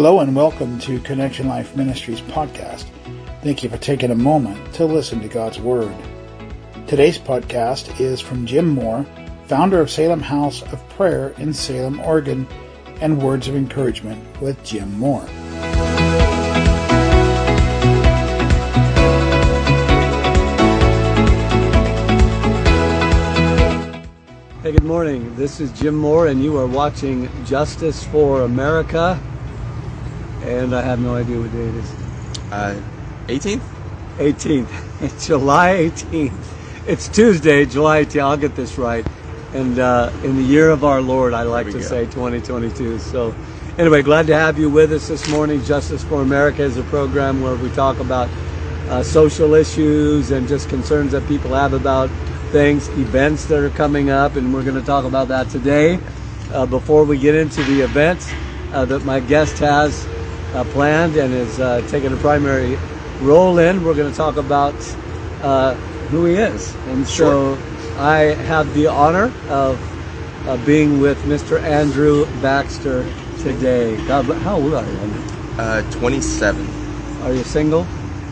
Hello and welcome to Connection Life Ministries podcast. Thank you for taking a moment to listen to God's Word. Today's podcast is from Jim Moore, founder of Salem House of Prayer in Salem, Oregon, and Words of Encouragement with Jim Moore. Hey, good morning. This is Jim Moore, and you are watching Justice for America. And I have no idea what day it is. Uh, 18th? 18th. It's July 18th. It's Tuesday, July 18th. I'll get this right. And uh, in the year of our Lord, I like to go. say 2022. So, anyway, glad to have you with us this morning. Justice for America is a program where we talk about uh, social issues and just concerns that people have about things, events that are coming up, and we're going to talk about that today. Uh, before we get into the events uh, that my guest has uh, planned and is uh, taking a primary role in, we're going to talk about uh, who he is. And so I have the honor of uh, being with Mr. Andrew Baxter today. God, how old are you? Andrew? Uh, 27. Are you single?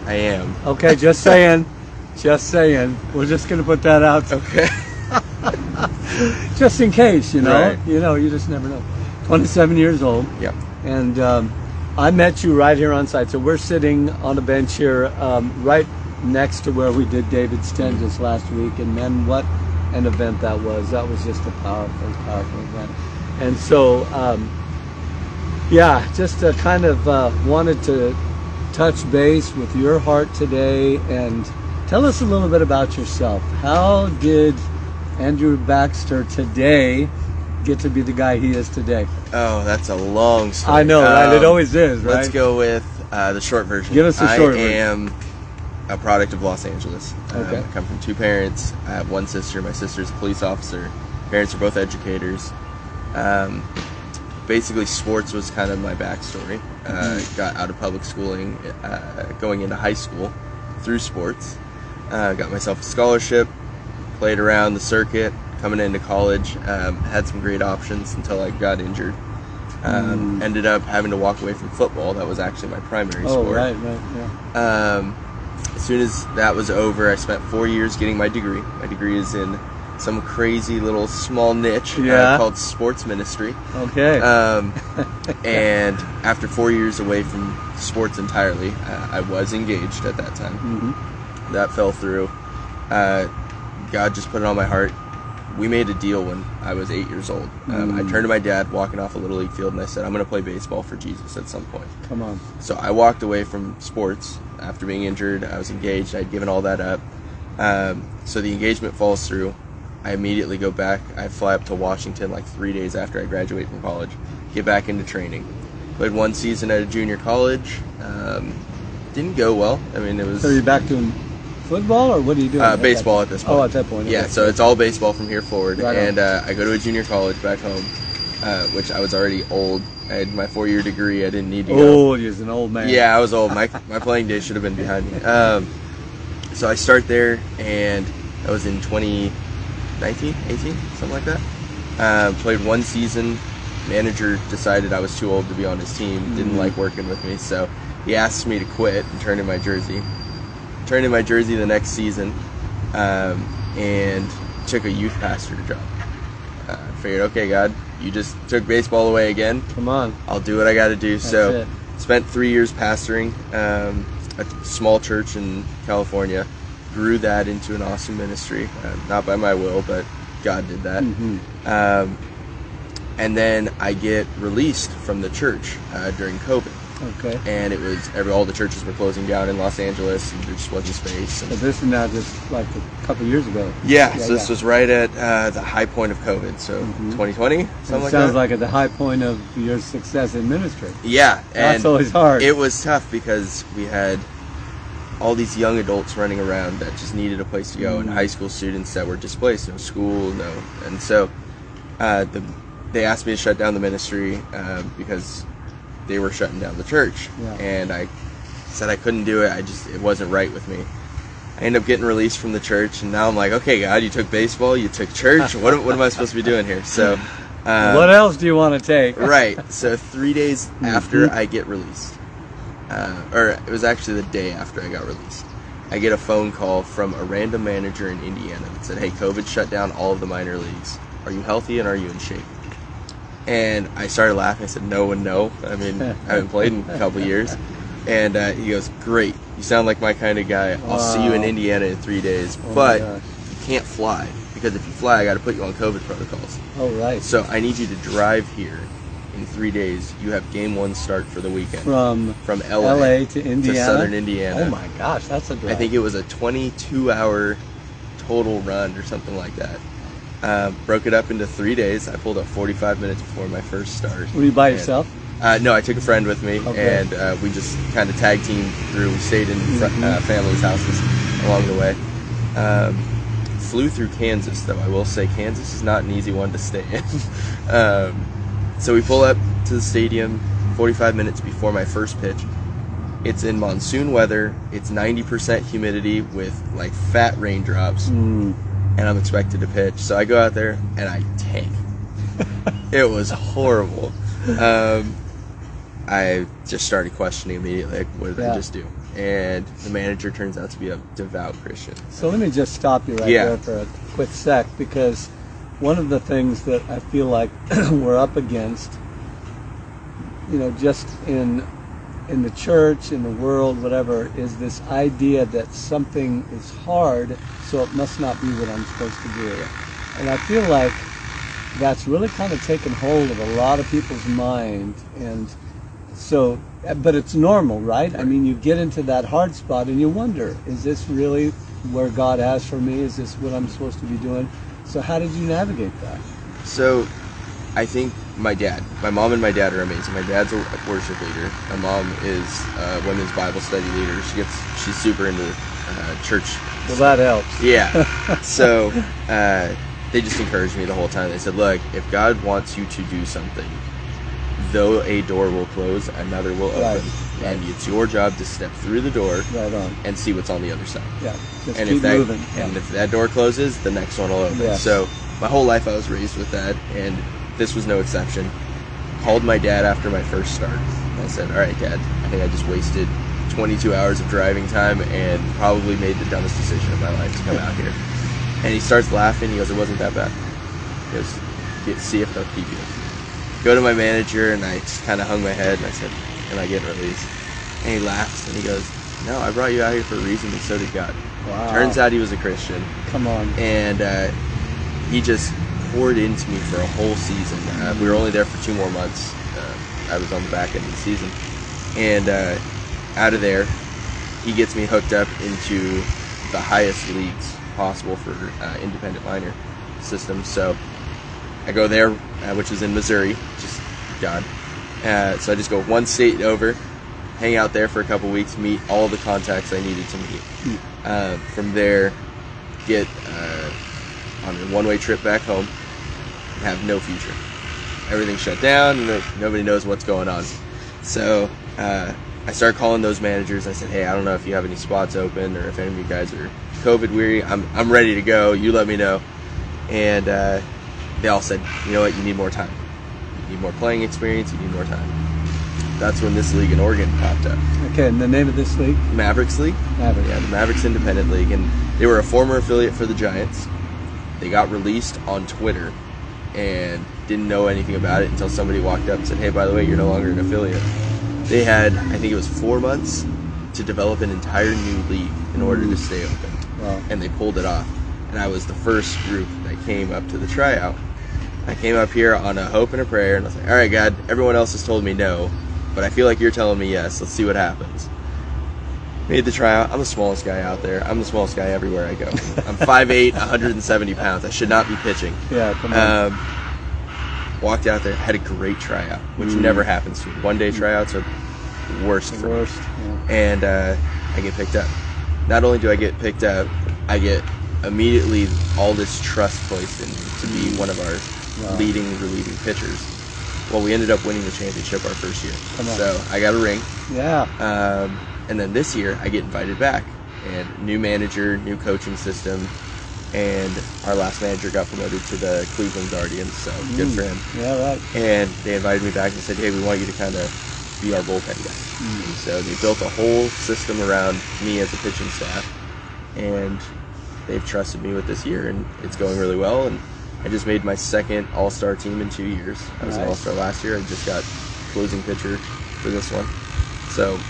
I am. Okay, just saying. Just saying. We're just going to put that out Okay. just in case, you know. Right. You know, you just never know. 27 years old. Yep. And um, I met you right here on site. So we're sitting on a bench here, um, right next to where we did David's tent just last week. And man, what an event that was! That was just a powerful, powerful event. And so, um, yeah, just uh, kind of uh, wanted to touch base with your heart today and tell us a little bit about yourself. How did Andrew Baxter today get to be the guy he is today? Oh, that's a long story. I know, right? It Um, always is, right? Let's go with uh, the short version. Give us the I short version. am a product of Los Angeles. Um, Okay. I come from two parents. I have one sister. My sister's a police officer. Parents are both educators. Um, basically, sports was kind of my backstory. Uh, Mm-hmm. got out of public schooling, uh, going into high school through sports. Uh, got myself a scholarship, played around the circuit, coming into college. Um, had some great options until I got injured. Mm. Um, Ended up having to walk away from football. That was actually my primary Oh, sport. right, right, yeah. Um, as soon as that was over, I spent four years getting my degree. My degree is in some crazy little small niche uh, called sports ministry. Okay. Um, and after four years away from sports entirely, uh, I was engaged at that time. hmm That fell through. Uh, God just put it on my heart. We made a deal when I was eight years old. Um, I Mm. turned to my dad walking off a little league field and I said, I'm going to play baseball for Jesus at some point. Come on. So I walked away from sports after being injured. I was engaged. I'd given all that up. Um, so the engagement falls through. I immediately go back. I fly up to Washington like three days after I graduate from college. Get back into training. Played one season at a junior college. Um, didn't go well. I mean, it was So you're back doing football, or what are you doing? uh, baseball at this point. Oh, at that point. Yeah, okay. so it's all baseball from here forward. Right and uh, I go to a junior college back home, uh, which I was already old. I had my four year degree. I didn't need to go. Oh, you're an old man. Yeah, I was old. My my playing days should have been behind me. Um, so I start there, and that was in 2019, 18, something like that. Um, played one season. Manager decided I was too old to be on his team. Didn't Mhm. like working with me, so he asked me to quit and turn in my jersey. Turned in my jersey the next season, um, and took a youth pastor job. Uh, figured, okay, God, you just took baseball away again. Come on. I'll do what I got to do. so, it. spent three years pastoring um, a small church in California. Grew that into an awesome ministry, uh, not by my will, but God did that. Mhm. Um, and then I get released from the church uh, during COVID, Okay. and it was every all the churches were closing down in Los Angeles, and there just wasn't space. And So this is now just like a couple years ago. yeah, Yeah, so this yeah. was right at uh, the high point of COVID, so Mhm. 2020, It something like sounds that. like at the high point of your success in ministry. yeah, and That's always hard. It was tough because we had all these young adults running around that just needed a place to go, and Mm. high school students that were displaced, no school, no, and so uh, the, they asked me to shut down the ministry uh, because they were shutting down the church, Yeah. and I said I couldn't do it. I just it wasn't right with me. I ended up getting released from the church, and now I'm like, okay, God, you took baseball, you took church. What, am- what am I supposed to be doing here? So Um, what else do you want to take? right. So three days Mm-hmm. after I get released, uh, or it was actually the day after I got released, I get a phone call from a random manager in Indiana that said, "Hey, COVID shut down all of the minor leagues. Are you healthy and are you in shape?" And I started laughing. I said, "No and no. I mean, I haven't played in a couple years." And uh, he goes, "Great. You sound like my kind of guy. I'll see you in Indiana in three days, Oh but you can't fly because if you fly, I got to put you on COVID protocols." Oh, right. So I need you to drive here in three days. You have game one start for the weekend From from LA, LA to Indiana? to southern Indiana. Oh, my gosh. That's a drive. I think it was a 22 hour total run or something like that. Um, broke it up into three days. I pulled up 45 minutes before my first start. Were you by And- yourself? Uh, no, I took a friend with me, Okay. and uh, we just kind of tag teamed through. We stayed in fr- Mhm. uh, families' houses along the way. Um, flew through Kansas, though. I will say Kansas is not an easy one to stay in. um, so we pull up to the stadium 45 minutes before my first pitch. It's in monsoon weather. It's 90% humidity with like fat raindrops, Mm. And I'm expected to pitch. So I go out there and I tank. it was horrible. Um, I just started questioning immediately. Like, what did Yeah. I just do? And the manager turns out to be a devout Christian. So let me just stop you right Yeah. there for a quick sec because one of the things that I feel like we're up against, you know, just in in the church, in the world, whatever, is this idea that something is hard, so it must not be what I'm supposed to do. And I feel like that's really kind of taken hold of a lot of people's mind and so but it's normal right? I mean you get into that hard spot and you wonder is this really where god has for me? Is this what i'm supposed to be doing? So how did you navigate that? So, I think my dad, my mom and my dad are amazing. My dad's a worship leader. My mom is a women's Bible study leader. She gets, she's super into uh, church well that helps Yeah. so uh, they just encouraged me the whole time. They said, "Look, if God wants you to do something, though a door will close, another will open, Right, and right. it's your job to step through the door right on and see what's on the other side. yeah just and keep if that moving and yeah. if that door closes, the next one will open. So my whole life I was raised with that, and this was no exception. Called my dad after my first start. I said, "All right, Dad, I think I just wasted 22 hours of driving time and probably made the dumbest decision of my life to come out here." And he starts laughing. He goes, "It wasn't that bad." He goes, "Get- "See if they'll keep you." Go to my manager, and I just kind of hung my head, and I said, "Am I getting released?" And he laughs, and he goes, "No, I brought you out here for a reason, and so did God." wow. Turns out he was a Christian, come on and uh, he just poured into me for a whole season. Uh, we were only there for two more months. Uh, I was on the back end of the season, and uh, out of there, he gets me hooked up into the highest leagues possible for uh, independent minor systems. So I go there, uh, which is in Missouri, just God. Uh, so I just go one state over, hang out there for a couple weeks, meet all the contacts I needed to meet. Uh, from there, get uh, on a one-way trip back home, and have no future. Everything's shut down, and nobody knows what's going on. So uh, I started calling those managers. I said, "Hey, I don't know if you have any spots open, or if any of you guys are COVID weary. I'm I'm ready to go. You let me know." And uh, they all said, "You know what? You need more time. You need more playing experience. You need more time." That's when this league in Oregon popped up, okay and the name of this league Mavericks League. Maverick. Yeah, the Mavericks Independent League, and they were a former affiliate for the Giants. They got released on Twitter, and didn't know anything about it until somebody walked up and said, "Hey, by the way, you're no longer an affiliate." They had, I think it was four months, to develop an entire new league in order to stay open, Wow. and they pulled it off. And I was the first group that came up to the tryout. I came up here on a hope and a prayer, and I was like, "All right, God, everyone else has told me no, but I feel like you're telling me yes. Let's see what happens." Made the tryout. I'm the smallest guy out there. I'm the smallest guy everywhere I go. I'm 5'8", 170 pounds. I should not be pitching. yeah come on Um, walked out there, had a great tryout, which Mm. never happens to me. One day tryouts are the worst the for me. worst yeah. And uh, I get picked up. Not only do I get picked up, I get immediately all this trust placed in me to be one of our Wow. leading relieving pitchers. Well, we ended up winning the championship our first year. Come on. So I got a ring. yeah Um, and then this year, I get invited back, and new manager, new coaching system, and our last manager got promoted to the Cleveland Guardians, so good for mm, him. Yeah, right. And they invited me back and said, "Hey, we want you to kind of be our bullpen guy." And so they built a whole system around me as a pitching staff, and they've trusted me with this year, and it's going really well. And I just made my second All Star team in two years. I was an All Star last year. I just got closing pitcher for this one. So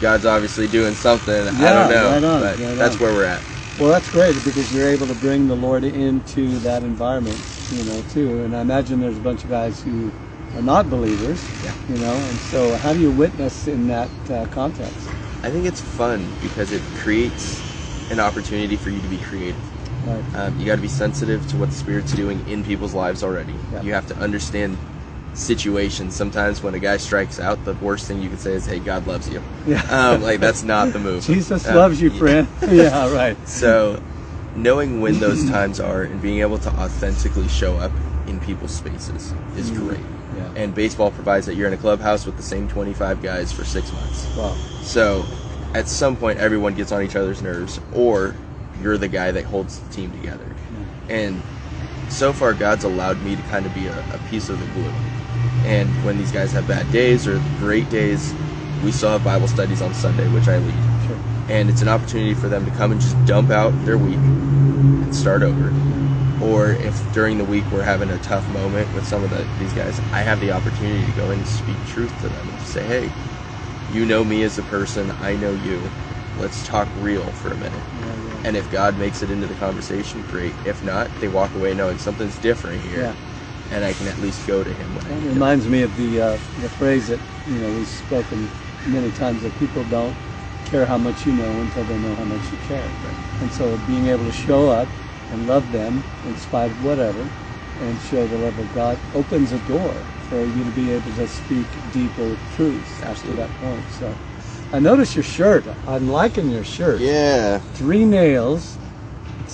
God's obviously doing something. I don't know, right on, but right that's where we're at. Well, that's great because you're able to bring the Lord into that environment, you know, too. And I imagine there's a bunch of guys who are not believers, Yeah. you know. And so, how do you witness in that uh, context? I think it's fun because it creates an opportunity for you to be creative. Right. Um, you got to be sensitive to what the Spirit's doing in people's lives already. Yeah. You have to understand situations. Sometimes when a guy strikes out, the worst thing you can say is, "Hey, God loves you." Yeah. Um, like that's not the move. Jesus Um, loves you, yeah. friend. yeah, right. So, knowing when those times are and being able to authentically show up in people's spaces is great. Yeah. And baseball provides that you're in a clubhouse with the same 25 guys for six months. Wow. So, at some point, everyone gets on each other's nerves, or you're the guy that holds the team together. And so far, God's allowed me to kind of be a, a piece of the glue. And when these guys have bad days or great days, we still have Bible studies on Sunday, which I lead. Sure. And it's an opportunity for them to come and just dump out their week and start over. Or if during the week we're having a tough moment with some of the, these guys, I have the opportunity to go in and speak truth to them and just say, hey, you know me as a person, I know you. Let's talk real for a minute. Yeah, yeah. And if God makes it into the conversation, great. If not, they walk away knowing something's different here, Yeah. And I can at least go to Him when I That need Him. reminds me of the uh, the phrase that you know we've spoken many times that people don't care how much you know until they know how much you care. And so being able to show up and love them in spite of whatever and show the love of God opens a door for you to be able to speak deeper truths after that point. So I noticed your shirt. I'm liking your shirt. Yeah. Three nails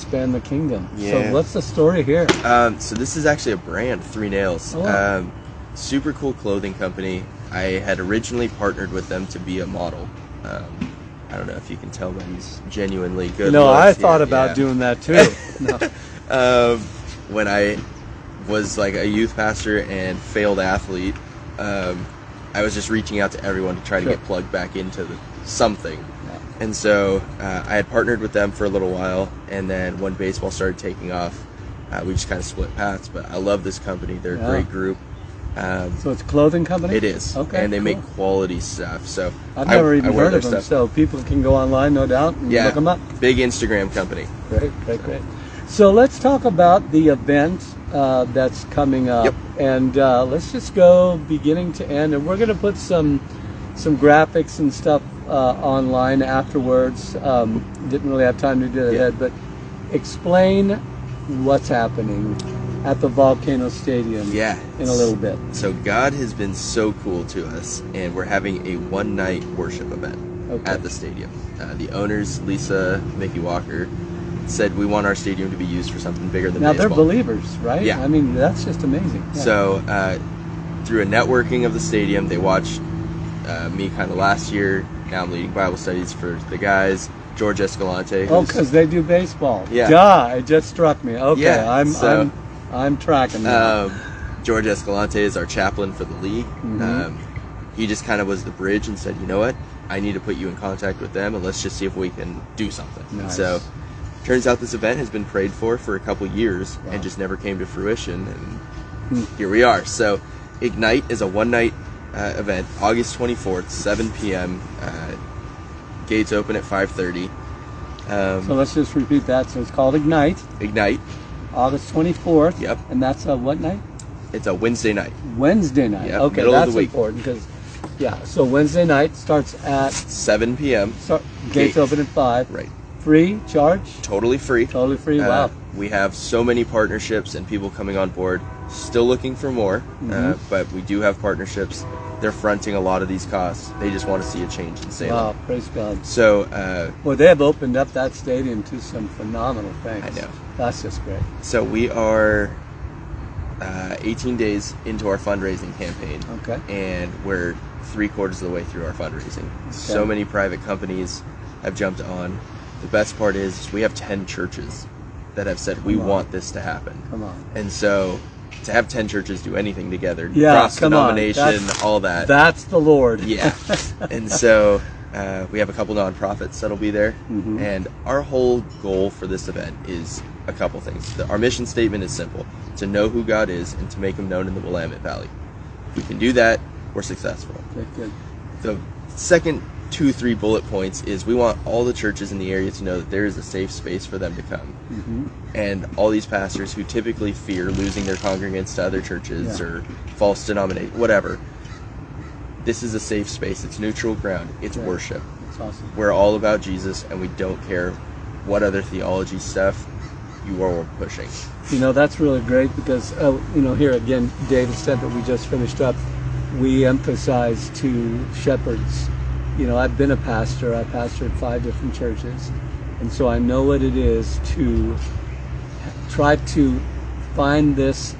expand the kingdom. Yeah. So what's the story here? Um, so this is actually a brand, Three Nails. Oh. Um, super cool clothing company. I had originally partnered with them to be a model. Um, I don't know if you can tell by he's genuinely good. No, I thought here. about Yeah. doing that too. no. um, when I was like a youth pastor and failed athlete, um, I was just reaching out to everyone to try to get plugged back into the, something. Yeah. And so uh, I had partnered with them for a little while, and then when baseball started taking off, uh, we just kind of split paths. But I love this company; they're a great group. Um, So it's a clothing company? it is, Okay. and they make quality stuff. So I've never I even wear heard of them, stuff. so people can go online, no doubt, and Yeah, look them up. big Instagram company. Great, great, great. So let's talk about the event uh, that's coming up, Yep. and uh, let's just go beginning to end. And we're going to put some some graphics and stuff uh, online afterwards. Um, didn't really have time to do that, Yeah. but explain what's happening at the Volcano Stadium Yeah, in a little bit. So God has been so cool to us, and we're having a one night worship event Okay. at the stadium. Uh, the owners, Lisa, Mickey Walker, said we want our stadium to be used for something bigger than Now baseball. they're believers, right? Yeah. I mean, that's just amazing. Yeah. So uh, through a networking of the stadium, they watched uh, me kind of last year. Now I'm leading Bible studies for the guys. George Escalante. Oh, because they do baseball. Yeah. Duh, it just struck me. Okay, Yeah, I'm, so- I'm, I'm tracking now. Um, George Escalante is our chaplain for the league. Mhm. Um, he just kind of was the bridge and said, you know what, I need to put you in contact with them and let's just see if we can do something. Nice. So, turns out this event has been prayed for for a couple years Wow. and just never came to fruition. And Hmm. here we are. So, Ignite is a one night uh, event, August 24th, 7 p.m. Uh, gates open at 5:30. Um, so let's just repeat that. So it's called Ignite, Ignite. August 24th. Yep. And that's a what night? It's a Wednesday night, Wednesday night. Yep, okay, that's important because, yeah. So Wednesday night starts at 7 p.m. start, gates Gate. open at five. Right. Free charge. Totally free. Totally free. Uh, wow. we have so many partnerships and people coming on board. Still looking for more, uh, Mhm. but we do have partnerships. They're fronting a lot of these costs. They just want to see a change in Salem. Wow. Praise God. So, uh, Well, they have opened up that stadium to some phenomenal things. I know. That's just great. so we are uh, 18 days into our fundraising campaign, Okay. and we're three quarters of the way through our fundraising. So many private companies have jumped on. The best part is we have 10 churches that have said we want this to happen. Come on. And so to have 10 churches do anything together, Yeah, cross denomination, all that. That's the Lord. Yeah. and so uh, we have a couple nonprofits that'll be there. Mhm. And our whole goal for this event is a couple things. The, our mission statement is simple to know who God is and to make him known in the Willamette Valley. If we can do that, we're successful. Okay, good. The second two, three bullet points is we want all the churches in the area to know that there is a safe space for them to come. hmm And all these pastors who typically fear losing their congregants to other churches Yeah. or false denominate, whatever, this is a safe space. It's neutral ground. It's Right. worship. That's awesome. We're all about Jesus, and we don't care what other theology stuff you are pushing. You know, that's really great because, uh, you know, here again, David's tent that we just finished up. We emphasize to shepherds. You know, I've been a pastor, I pastored five different churches. And so I know what it is to try to find this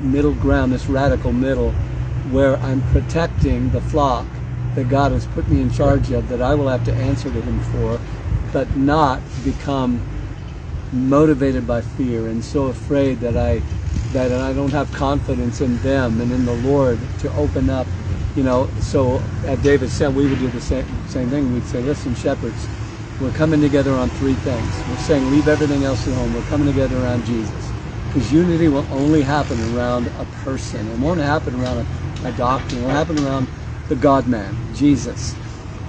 middle ground, this radical middle, where I'm protecting the flock that God has put me in charge of, that I will have to answer to Him for, but not become motivated by fear and so afraid that I that I don't have confidence in them and in the Lord to open up. You know, so at David's tent we would do the same same thing. We'd say, listen, shepherds, we're coming together on three things. We're saying leave everything else at home. We're coming together around Jesus. Because unity will only happen around a person. It won't happen around a, a doctrine. It won't happen around the God man, Jesus,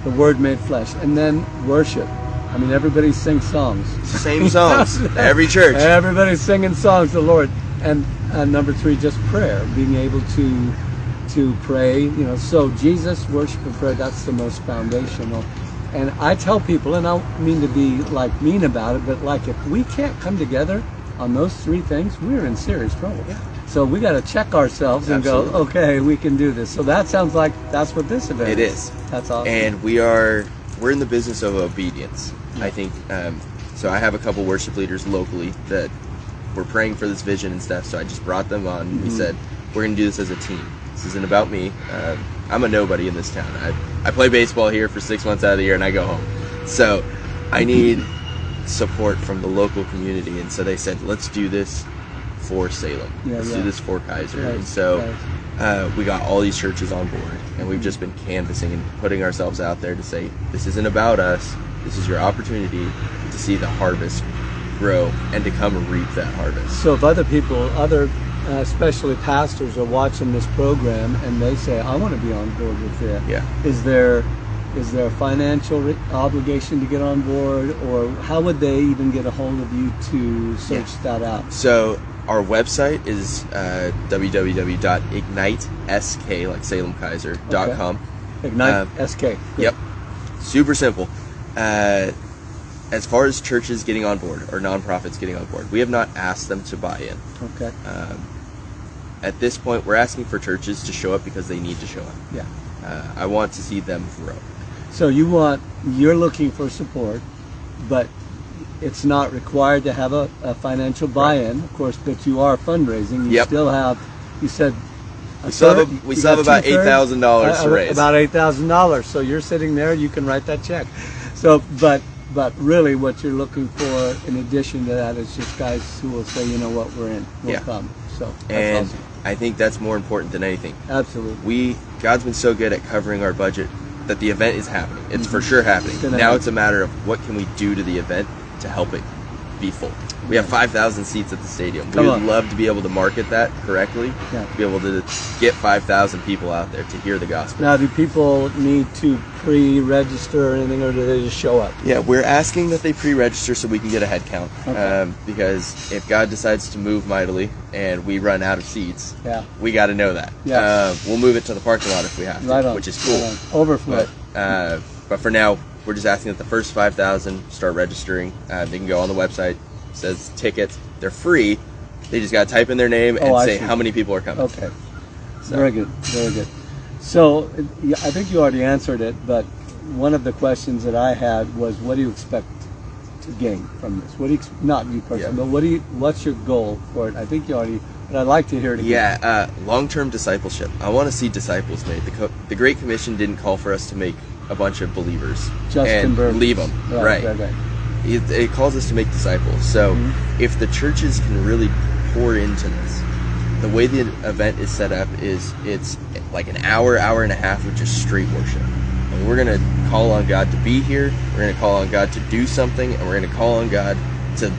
the Word made flesh. And then worship. I mean, everybody sings songs. Same songs, every church. Everybody's singing songs to the Lord. And uh, number three, just prayer, being able to to pray. You know, so Jesus, worship, and prayer. That's the most foundational. And I tell people, and I don't mean to be like mean about it, but like if we can't come together on those three things, we're in serious trouble. Yeah. So we got to check ourselves and go, okay, we can do this. So that sounds like that's what this event It is. is. That's awesome. and we are we're in the business of obedience i think um, so i have a couple worship leaders locally that were praying for this vision and stuff so i just brought them on we Mhm. said we're going to do this as a team this isn't about me um, i'm a nobody in this town I, I play baseball here for six months out of the year and i go home so i need support from the local community and so they said let's do this for salem Yeah, let's yeah. do this for keizer Right, and so right. uh, we got all these churches on board, and we've just been canvassing and putting ourselves out there to say, this isn't about us. This is your opportunity to see the harvest grow and to come reap that harvest. So if other people, other uh, especially pastors, are watching this program and they say, "I want to be on board with it," Yeah. is there is there a financial re- obligation to get on board, or how would they even get a hold of you to search that out? So our website is uh, www.ignitesk, like Salem Keizer, dot com. Ignite Um, SK. Good. Yep. Super simple. Uh, as far as churches getting on board or nonprofits getting on board, we have not asked them to buy in. Okay. Um, at this point, we're asking for churches to show up because they need to show up. Yeah. Uh, I want to see them grow. So you want you're looking for support, but it's not required to have a, a financial buy-in, of course. But you are fundraising. You Yep. still have. You said. We still have a- we still have about $8,000 to Uh, raise. About eight thousand dollars. So you're sitting there. You can write that check. So, but but really, what you're looking for in addition to that is just guys who will say, you know what, we're in. We'll Yeah. come. So that's and awesome. I think that's more important than anything. Absolutely. We God's been so good at covering our budget that the event is happening. It's for sure happening. Mm-hmm. Now happen. it's a matter of what can we do to the event to help it be full. We have 5,000 seats at the stadium. Come we would on. love to be able to market that correctly. Yeah. To be able to get 5,000 people out there to hear the gospel. Now, do people need to pre-register or anything, or do they just show up? Yeah, we're asking that they pre-register so we can get a head count. Okay. Um, because if God decides to move mightily and we run out of seats, Yeah. we got to know that. Yeah. Uh, we'll move it to the parking lot if we have to, Right which is cool. Right. Overflow. But uh, but for now, we're just asking that the first five thousand start registering. Uh, they can go on the website. It says tickets. They're free. They just got to type in their name and Oh, say how many people are coming. Okay. So- Very good. Very good. So I think you already answered it, but one of the questions that I had was, what do you expect to gain from this? What do you not you personally, Yeah. but what do you? What's your goal for it? I think you already, but I'd like to hear it again. Yeah, uh, long-term discipleship. I want to see disciples made. The, co- the Great Commission didn't call for us to make a bunch of believers Just and leave them. Right. Right. Right. right. it, it calls us to make disciples. So Mm-hmm. if the churches can really pour into this, the way the event is set up is it's like an hour, hour and a half of just straight worship. And we're gonna call on God to be here. We're gonna call on God to do something, and we're gonna call on God to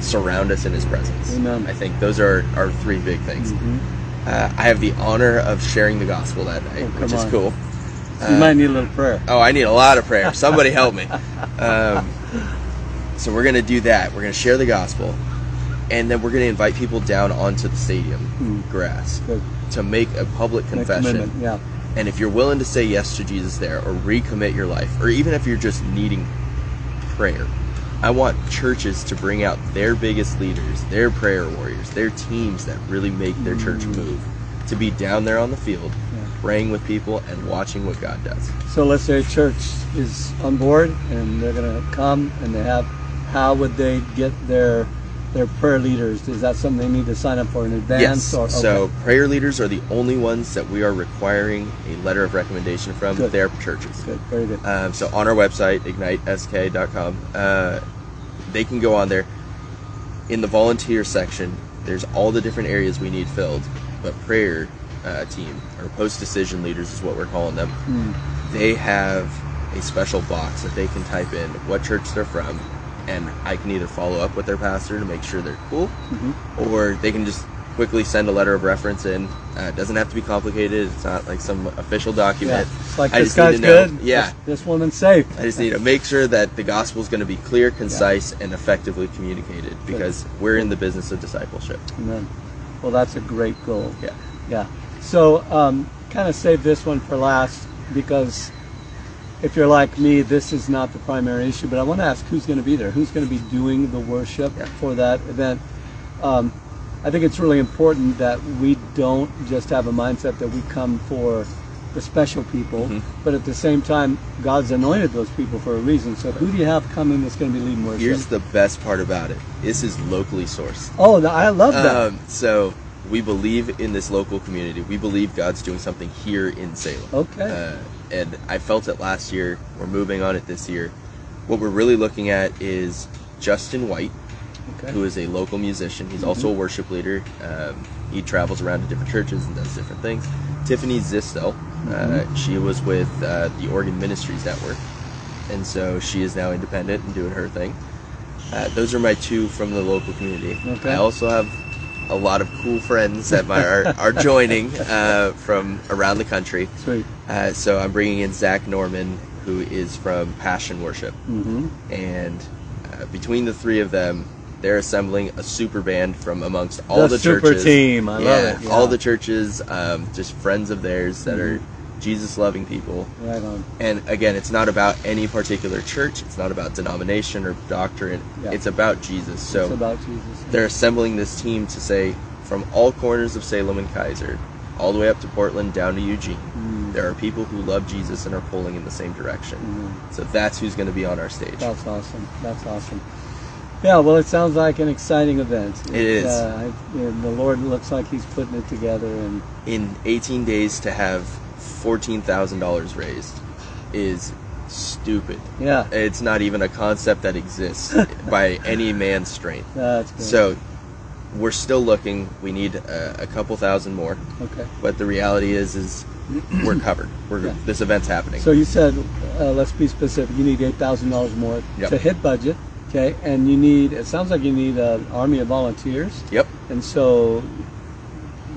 surround us in His presence. Amen. I think those are our three big things. Uh, I have the honor of sharing the gospel that night, Mm-hmm. Oh, which is on. cool. you might need a little prayer. Oh, I need a lot of prayer. Somebody help me. Um, so we're gonna do that. We're gonna share the gospel, and then we're gonna invite people down onto the stadium grass Good. to make a public confession. Yeah. And if you're willing to say yes to Jesus there, or recommit your life, or even if you're just needing prayer, I want churches to bring out their biggest leaders, their prayer warriors, their teams that really make their church move, to be down there on the field, praying with people and watching what God does. So let's say a church is on board and they're going to come and they have. How would they get their their prayer leaders? Is that something they need to sign up for in advance? Yes. Or, So prayer leaders are the only ones that we are requiring a letter of recommendation from Good. their churches. good, very good. Um, so on our website, ignitesk.com, uh, they can go on there. In the volunteer section, there's all the different areas we need filled. But prayer uh, team, or post decision leaders is what we're calling them, they have a special box that they can type in what church they're from, and I can either follow up with their pastor to make sure they're cool, or they can just quickly send a letter of reference in. Uh, it doesn't have to be complicated. It's not like some official yeah. document. It's like I this guy's good. Yeah. This, this woman's safe. I just need to make sure that the gospel is going to be clear, concise, and effectively communicated because we're in the business of discipleship. Amen. Well, that's a great goal. Yeah. Yeah. So, um, kind of save this one for last because if you're like me, this is not the primary issue. But I want to ask who's going to be there? Who's going to be doing the worship Yeah. for that event? Um, I think it's really important that we don't just have a mindset that we come for the special people, Mhm. but at the same time, God's anointed those people for a reason. So, who do you have coming that's going to be leading worship? Here's the best part about it this is locally sourced. oh, I love that. Um, so we believe in this local community. We believe God's doing something here in Salem. Okay. Uh, and I felt it last year. We're moving on it this year. What we're really looking at is Justin White, okay. who is a local musician. He's also a worship leader. Um, he travels around to different churches and does different things. Tiffany Zistel, uh, she was with uh, the Oregon Ministries Network, and so she is now independent and doing her thing. Uh, those are my two from the local community. Okay. I also have a lot of cool friends that my, are, are joining uh, from around the country. Sweet. Uh, so I'm bringing in Zach Norman, who is from Passion Worship hmm and uh, between the three of them, they're assembling a super band from amongst all The the, super churches. team, I love it, yeah. all the churches, um, just friends of theirs that are Jesus loving people. Right on. And again, it's not about any particular church. It's not about denomination or doctrine. Yeah. It's about Jesus. So it's about Jesus. they're assembling this team to say from all corners of Salem and Keizer, all the way up to Portland, down to Eugene. Mm. There are people who love Jesus and are pulling in the same direction. Mhm. So that's who's going to be on our stage. That's awesome. That's awesome. Yeah, well, it sounds like an exciting event. It is. Uh, I- you know, the Lord looks like He's putting it together, and in 18 days to have $14,000 raised is stupid. yeah, It's not even a concept that exists by any man's strength. that's good. So we're still looking. We need a, a couple thousand more, okay. but the reality is is we're covered. We're Yeah. this event's happening. So you said, uh, let's be specific. You need eight thousand dollars more Yep. to hit budget. Okay, and you need. It sounds like you need an army of volunteers, yep. and so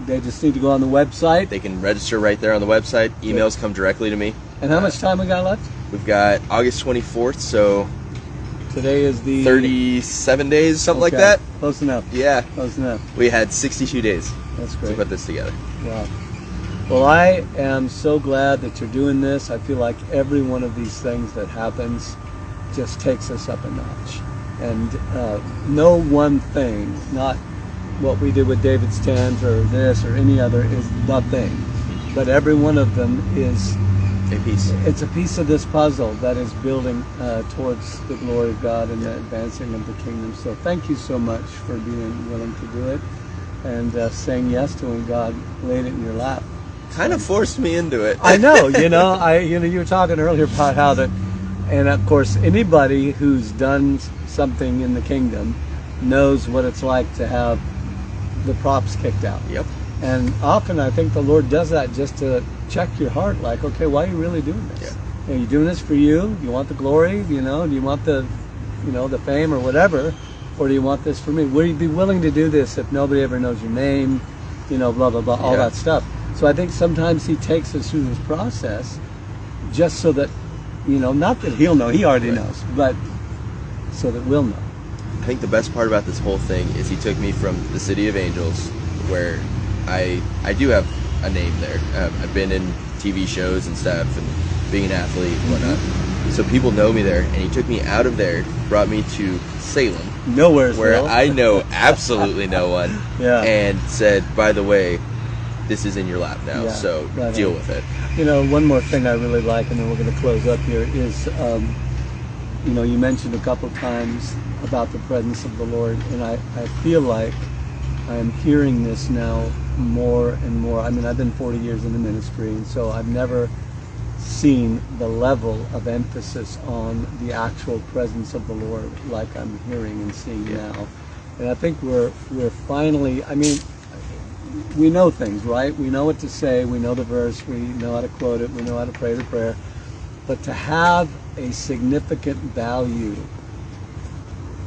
they just need to go on the website. They can register right there on the website. Emails come directly to me. and how much time we got left? We've got August 24th, so Today is the 37 days, something like that. Close enough. Yeah. Close enough. We had 62 days That's great. to put this together. Wow. Well, I am so glad that you're doing this. I feel like every one of these things that happens just takes us up a notch. And uh, no one thing, not what we did with David's tent or this or any other, is the thing. But every one of them is A piece. it's a piece of this puzzle that is building uh, towards the glory of God and the advancing of the kingdom. So thank you so much for being willing to do it and uh, saying yes to when God laid it in your lap. Kind of forced me into it. I know, you know, I you know you were talking earlier about how that and of course, anybody who's done something in the kingdom knows what it's like to have the props kicked out. Yep. And often I think the Lord does that just to check your heart, like, okay, why are you really doing this? Yeah. Are you doing this for you? You want the glory? You know, do you want the, you know, the fame or whatever, or do you want this for me? Would you be willing to do this if nobody ever knows your name? You know, blah blah blah, all Yeah. that stuff. So I think sometimes He takes us through this process, just so that, you know, not that He'll know, He already Right. knows, but so that we'll know. I think the best part about this whole thing is he took me from the city of angels, where I I do have a name there. Um, I've been in TV shows and stuff, and being an athlete and whatnot. So people know me there, and he took me out of there, brought me to Salem, nowhere, where real. I know absolutely no one, Yeah. and said, "By the way, this is in your lap now, Yeah, so right deal on. with it." You know, one more thing I really like, and then we're going to close up here, is, um, you know, you mentioned a couple times about the presence of the Lord, and I, I feel like I am hearing this now more and more. I mean, I've been 40 years in the ministry, and so I've never seen the level of emphasis on the actual presence of the Lord like I'm hearing and seeing Yeah. now. And I think we're we're finally. I mean, we know things, right? We know what to say. We know the verse. We know how to quote it. We know how to pray the prayer. But to have a significant value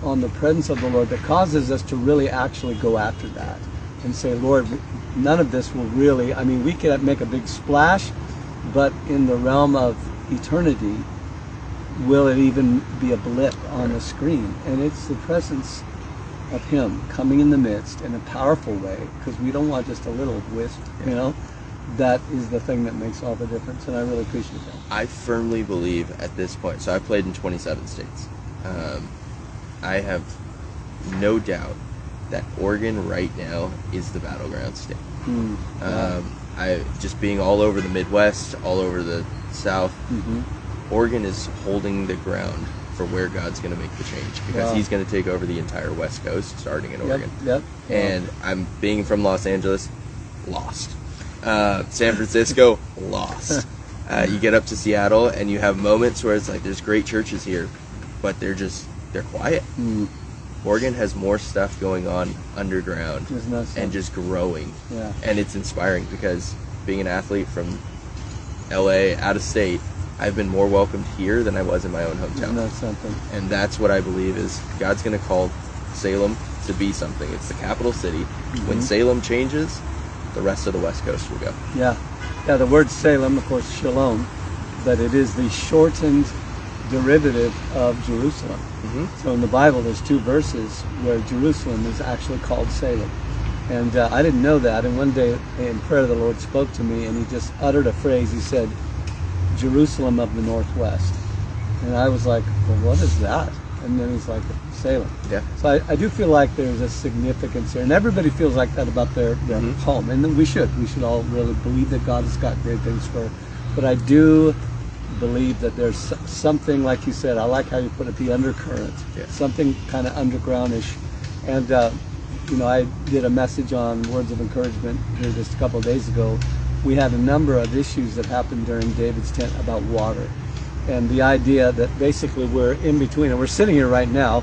on the presence of the Lord that causes us to really actually go after that and say, Lord, none of this will really, I mean, we could make a big splash, but in the realm of eternity, will it even be a blip on the screen? And it's the presence of Him coming in the midst in a powerful way, because we don't want just a little wisp, you know? That is the thing that makes all the difference, and I really appreciate that. I firmly believe at this point. So I played in 27 states. Um, I have no doubt that Oregon right now is the battleground state. Mm. Um, I just being all over the Midwest, all over the South. Mhm. Oregon is holding the ground for where God's going to make the change because Wow. He's going to take over the entire West Coast, starting in Oregon. Yep, yep. And I'm being from Los Angeles, lost. Uh, San Francisco, lost. Uh, you get up to Seattle, and you have moments where it's like there's great churches here, but they're just they're quiet. Mm. Oregon has more stuff going on underground Isn't and just growing, Yeah. and it's inspiring because being an athlete from LA, out of state, I've been more welcomed here than I was in my own Isn't hometown, that something? and that's what I believe is God's going to call Salem to be something. It's the capital city. When Mhm. Salem changes, the rest of the West Coast will go. Yeah. Yeah, the word Salem, of course, shalom, but it is the shortened derivative of Jerusalem. Mhm. So in the Bible, there's two verses where Jerusalem is actually called Salem. And uh, I didn't know that. And one day in prayer, the Lord spoke to me and he just uttered a phrase. He said, Jerusalem of the Northwest. And I was like, well, what is that? And then he's like, Salem. Yeah. So I, I do feel like there's a significance there, and everybody feels like that about their, their Mhm. home, and we should. We should all really believe that God has got great things for. But I do believe that there's something, like you said, I like how you put it, the undercurrent, Yeah. something kind of undergroundish. And uh, you know, I did a message on words of encouragement here just a couple of days ago. We had a number of issues that happened during David's tent about water and the idea that basically we're in between and we're sitting here right now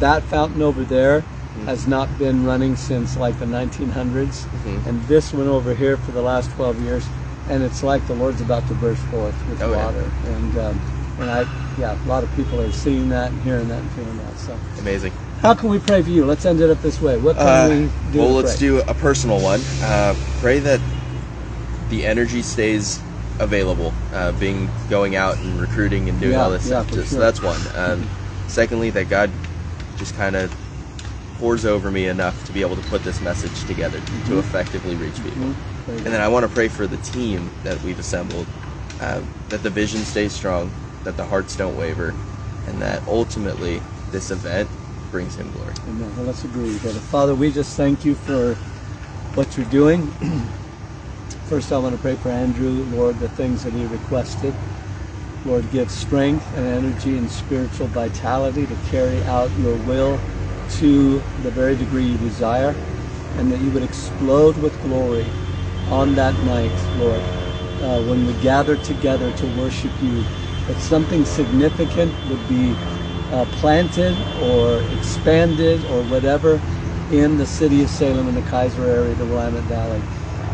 that fountain over there has not been running since like the 1900s Mhm. and this one over here for the last 12 years and it's like the lord's about to burst forth with Oh, yeah. water and um, and i yeah a lot of people are seeing that and hearing that and feeling that so Amazing. how can we pray for you let's end it up this way what can Uh, we do well, let's do a personal one. Uh, pray that the energy stays available, uh, being going out and recruiting and doing Yeah, all this yeah, stuff. Just- sure. So that's one. Um, secondly, that God just kind of pours over me enough to be able to put this message together to Mhm. effectively reach people. Mhm. And then I want to pray for the team that we've assembled, uh, that the vision stays strong, that the hearts don't waver, and that ultimately this event brings Him glory. Amen. Well, let's agree together. Father, we just thank you for what you're doing. First, I want to pray for Andrew, Lord, the things that he requested. Lord, give strength and energy and spiritual vitality to carry out your will to the very degree you desire, and that you would explode with glory on that night, Lord, uh, when we gather together to worship you that something significant would be uh, planted or expanded or whatever in the city of Salem and the Keizer area, the Willamette Valley.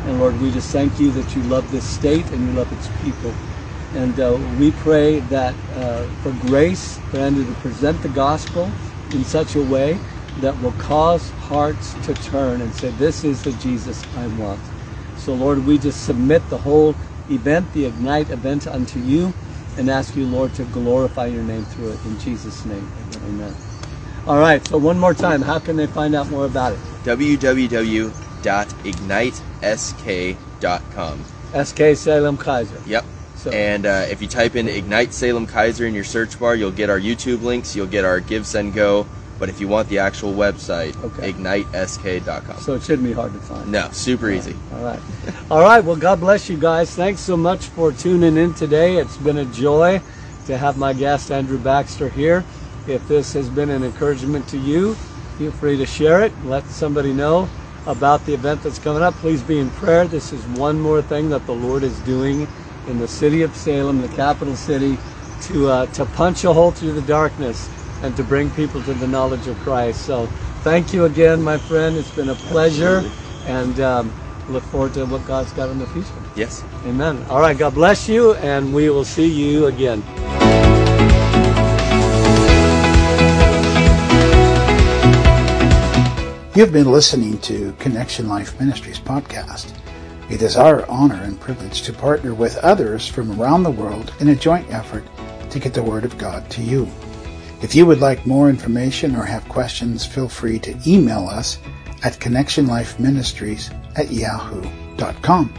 And Lord, we just thank you that you love this state and you love its people. And uh, we pray that uh, for grace for Andrew to present the gospel in such a way that will cause hearts to turn and say, This is the Jesus I want. So, Lord, we just submit the whole event, the Ignite event, unto you and ask you, Lord, to glorify your name through it. In Jesus' name, amen. All right, so one more time, how can they find out more about it? www.ignitesk.com. SK Salem Keizer. Yep. So. And uh, if you type in Ignite Salem Keizer in your search bar, you'll get our YouTube links, you'll get our Give, Send, Go. But if you want the actual website, okay. ignitesk.com. So it shouldn't be hard to find. No, super All easy. All right. All right. Well, God bless you guys. Thanks so much for tuning in today. It's been a joy to have my guest, Andrew Baxter, here. If this has been an encouragement to you, feel free to share it. Let somebody know about the event that's coming up. Please be in prayer. This is one more thing that the Lord is doing in the city of Salem, the capital city, to uh, to punch a hole through the darkness and to bring people to the knowledge of Christ. So, thank you again, my friend. It's been a pleasure, Absolutely. and um, look forward to what God's got in the future. Yes. Amen. All right. God bless you, and we will see you again. You've been listening to Connection Life Ministries podcast. It is our honor and privilege to partner with others from around the world in a joint effort to get the Word of God to you. If you would like more information or have questions, feel free to email us at connectionlifeministries at yahoo.com.